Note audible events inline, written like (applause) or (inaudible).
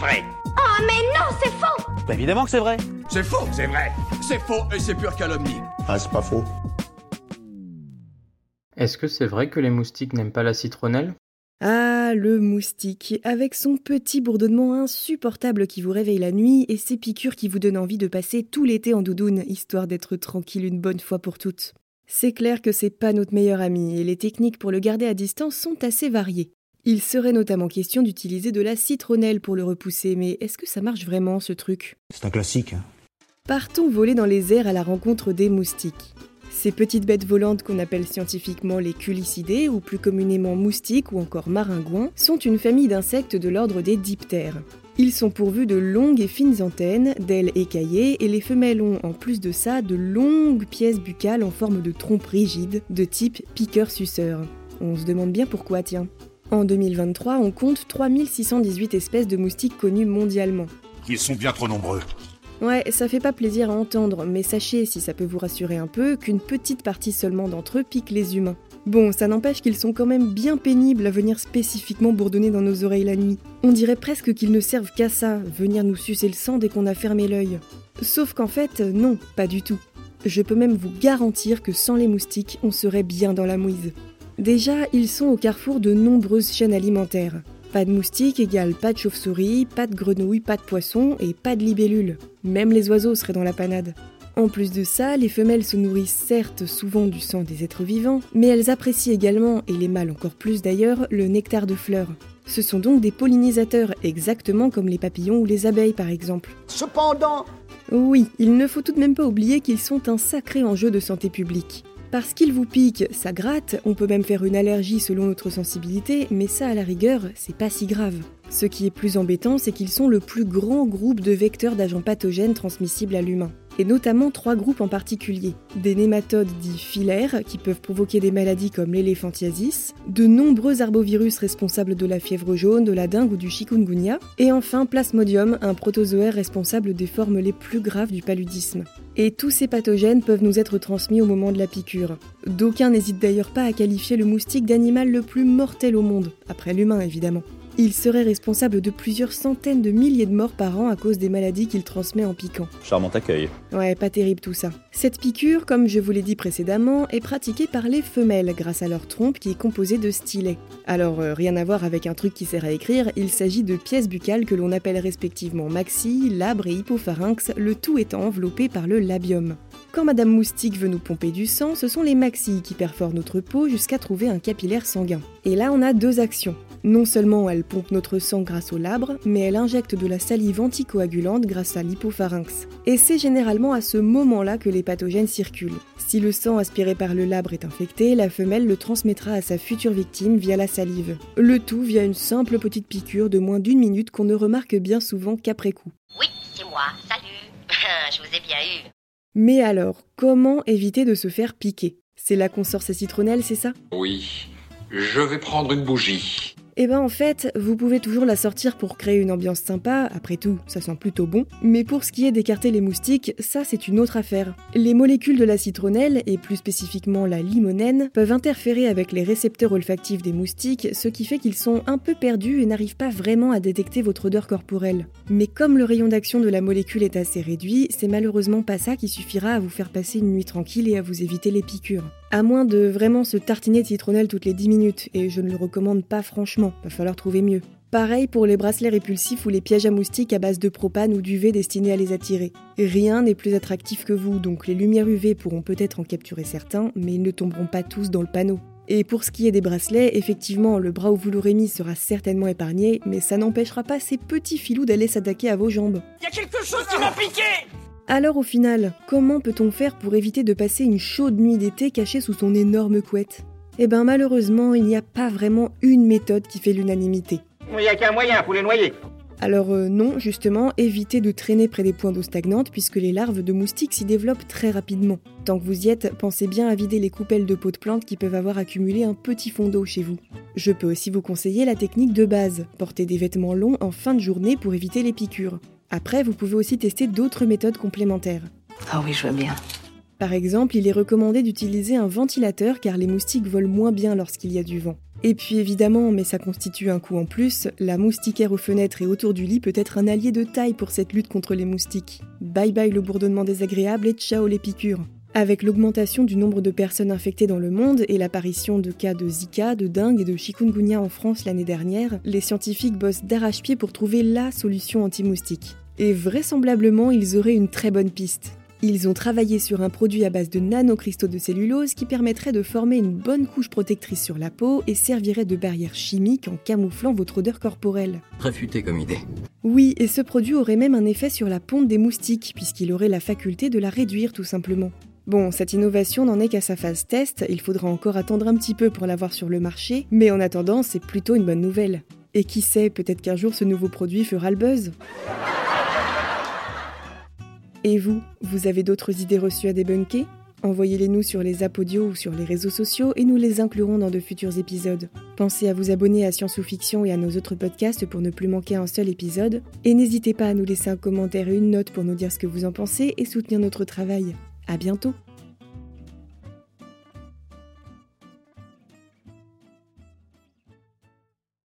vrai. Oh mais non, c'est faux Bah évidemment que c'est vrai. C'est faux, c'est vrai. C'est faux et c'est pure calomnie. Ah, c'est pas faux. Est-ce que c'est vrai que les moustiques n'aiment pas la citronnelle? Ah, le moustique, avec son petit bourdonnement insupportable qui vous réveille la nuit et ses piqûres qui vous donnent envie de passer tout l'été en doudoune, histoire d'être tranquille une bonne fois pour toutes. C'est clair que c'est pas notre meilleur ami et les techniques pour le garder à distance sont assez variées. Il serait notamment question d'utiliser de la citronnelle pour le repousser, mais est-ce que ça marche vraiment ce truc? C'est un classique. Hein. Partons voler dans les airs à la rencontre des moustiques. Ces petites bêtes volantes qu'on appelle scientifiquement les culicidés ou plus communément moustiques ou encore maringouins sont une famille d'insectes de l'ordre des diptères. Ils sont pourvus de longues et fines antennes, d'ailes écaillées et les femelles ont en plus de ça de longues pièces buccales en forme de trompe rigide de type piqueur-suceur. On se demande bien pourquoi, tiens. En 2023, on compte 3618 espèces de moustiques connues mondialement. Ils sont bien trop nombreux. Ouais, ça fait pas plaisir à entendre, mais sachez, si ça peut vous rassurer un peu, qu'une petite partie seulement d'entre eux pique les humains. Bon, ça n'empêche qu'ils sont quand même bien pénibles à venir spécifiquement bourdonner dans nos oreilles la nuit. On dirait presque qu'ils ne servent qu'à ça, venir nous sucer le sang dès qu'on a fermé l'œil. Sauf qu'en fait, non, pas du tout. Je peux même vous garantir que sans les moustiques, on serait bien dans la mouise. Déjà, ils sont au carrefour de nombreuses chaînes alimentaires. Pas de moustiques égale pas de chauve-souris, pas de grenouilles, pas de poissons et pas de libellules. Même les oiseaux seraient dans la panade. En plus de ça, les femelles se nourrissent certes souvent du sang des êtres vivants, mais elles apprécient également, et les mâles encore plus d'ailleurs, le nectar de fleurs. Ce sont donc des pollinisateurs, exactement comme les papillons ou les abeilles par exemple. Cependant, oui, il ne faut tout de même pas oublier qu'ils sont un sacré enjeu de santé publique. Parce qu'ils vous piquent, ça gratte, on peut même faire une allergie selon notre sensibilité, mais ça à la rigueur, c'est pas si grave. Ce qui est plus embêtant, c'est qu'ils sont le plus grand groupe de vecteurs d'agents pathogènes transmissibles à l'humain et notamment trois groupes en particulier. Des nématodes dits filaires, qui peuvent provoquer des maladies comme l'éléphantiasis, de nombreux arbovirus responsables de la fièvre jaune, de la dengue ou du chikungunya, et enfin Plasmodium, un protozoaire responsable des formes les plus graves du paludisme. Et tous ces pathogènes peuvent nous être transmis au moment de la piqûre. D'aucuns n'hésitent d'ailleurs pas à qualifier le moustique d'animal le plus mortel au monde, après l'humain évidemment. Il serait responsable de plusieurs centaines de milliers de morts par an à cause des maladies qu'il transmet en piquant. Charmant accueil. Ouais, pas terrible tout ça. Cette piqûre, comme je vous l'ai dit précédemment, est pratiquée par les femelles grâce à leur trompe qui est composée de stylets. Alors, euh, rien à voir avec un truc qui sert à écrire, il s'agit de pièces buccales que l'on appelle respectivement maxille, labre et hypopharynx, le tout étant enveloppé par le labium. Quand Madame Moustique veut nous pomper du sang, ce sont les maxilles qui perforent notre peau jusqu'à trouver un capillaire sanguin. Et là, on a deux actions. Non seulement elle pompe notre sang grâce au labre, mais elle injecte de la salive anticoagulante grâce à l'hypopharynx. Et c'est généralement à ce moment-là que les pathogènes circulent. Si le sang aspiré par le labre est infecté, la femelle le transmettra à sa future victime via la salive. Le tout via une simple petite piqûre de moins d'une minute qu'on ne remarque bien souvent qu'après coup. Oui, c'est moi, salut. (laughs) Je vous ai bien eu. Mais alors, comment éviter de se faire piquer? C'est là qu'on sort sa citronnelle, c'est ça? Oui. Je vais prendre une bougie. Eh ben en fait, vous pouvez toujours la sortir pour créer une ambiance sympa, après tout, ça sent plutôt bon, mais pour ce qui est d'écarter les moustiques, ça c'est une autre affaire. Les molécules de la citronnelle, et plus spécifiquement la limonène, peuvent interférer avec les récepteurs olfactifs des moustiques, ce qui fait qu'ils sont un peu perdus et n'arrivent pas vraiment à détecter votre odeur corporelle. Mais comme le rayon d'action de la molécule est assez réduit, c'est malheureusement pas ça qui suffira à vous faire passer une nuit tranquille et à vous éviter les piqûres. À moins de vraiment se tartiner de citronnelle toutes les 10 minutes, et je ne le recommande pas franchement, va falloir trouver mieux. Pareil pour les bracelets répulsifs ou les pièges à moustiques à base de propane ou d'UV destinés à les attirer. Rien n'est plus attractif que vous, donc les lumières UV pourront peut-être en capturer certains, mais ils ne tomberont pas tous dans le panneau. Et pour ce qui est des bracelets, effectivement, le bras où vous l'aurez mis sera certainement épargné, mais ça n'empêchera pas ces petits filous d'aller s'attaquer à vos jambes. Y a quelque chose qui m'a piqué alors au final, comment peut-on faire pour éviter de passer une chaude nuit d'été cachée sous son énorme couette? Eh ben malheureusement, il n'y a pas vraiment une méthode qui fait l'unanimité. Il n'y a qu'un moyen, pour les noyer. Alors euh, non, justement, évitez de traîner près des points d'eau stagnantes puisque les larves de moustiques s'y développent très rapidement. Tant que vous y êtes, pensez bien à vider les coupelles de pots de plantes qui peuvent avoir accumulé un petit fond d'eau chez vous. Je peux aussi vous conseiller la technique de base, porter des vêtements longs en fin de journée pour éviter les piqûres. Après, vous pouvez aussi tester d'autres méthodes complémentaires. Ah oui, je veux bien. Par exemple, il est recommandé d'utiliser un ventilateur car les moustiques volent moins bien lorsqu'il y a du vent. Et puis évidemment, mais ça constitue un coût en plus, la moustiquaire aux fenêtres et autour du lit peut être un allié de taille pour cette lutte contre les moustiques. Bye bye le bourdonnement désagréable et ciao les piqûres. Avec l'augmentation du nombre de personnes infectées dans le monde et l'apparition de cas de Zika, de dengue et de chikungunya en France l'année dernière, les scientifiques bossent d'arrache-pied pour trouver la solution anti-moustique. Et vraisemblablement, ils auraient une très bonne piste. Ils ont travaillé sur un produit à base de nanocristaux de cellulose qui permettrait de former une bonne couche protectrice sur la peau et servirait de barrière chimique en camouflant votre odeur corporelle. Réfuté comme idée. Oui, et ce produit aurait même un effet sur la ponte des moustiques, puisqu'il aurait la faculté de la réduire tout simplement. Bon, cette innovation n'en est qu'à sa phase test, il faudra encore attendre un petit peu pour l'avoir sur le marché, mais en attendant, c'est plutôt une bonne nouvelle. Et qui sait, peut-être qu'un jour ce nouveau produit fera le buzz. Et vous, vous avez d'autres idées reçues à débunker? Envoyez-les nous sur les apodios ou sur les réseaux sociaux et nous les inclurons dans de futurs épisodes. Pensez à vous abonner à Science ou Fiction et à nos autres podcasts pour ne plus manquer un seul épisode. Et n'hésitez pas à nous laisser un commentaire et une note pour nous dire ce que vous en pensez et soutenir notre travail. À bientôt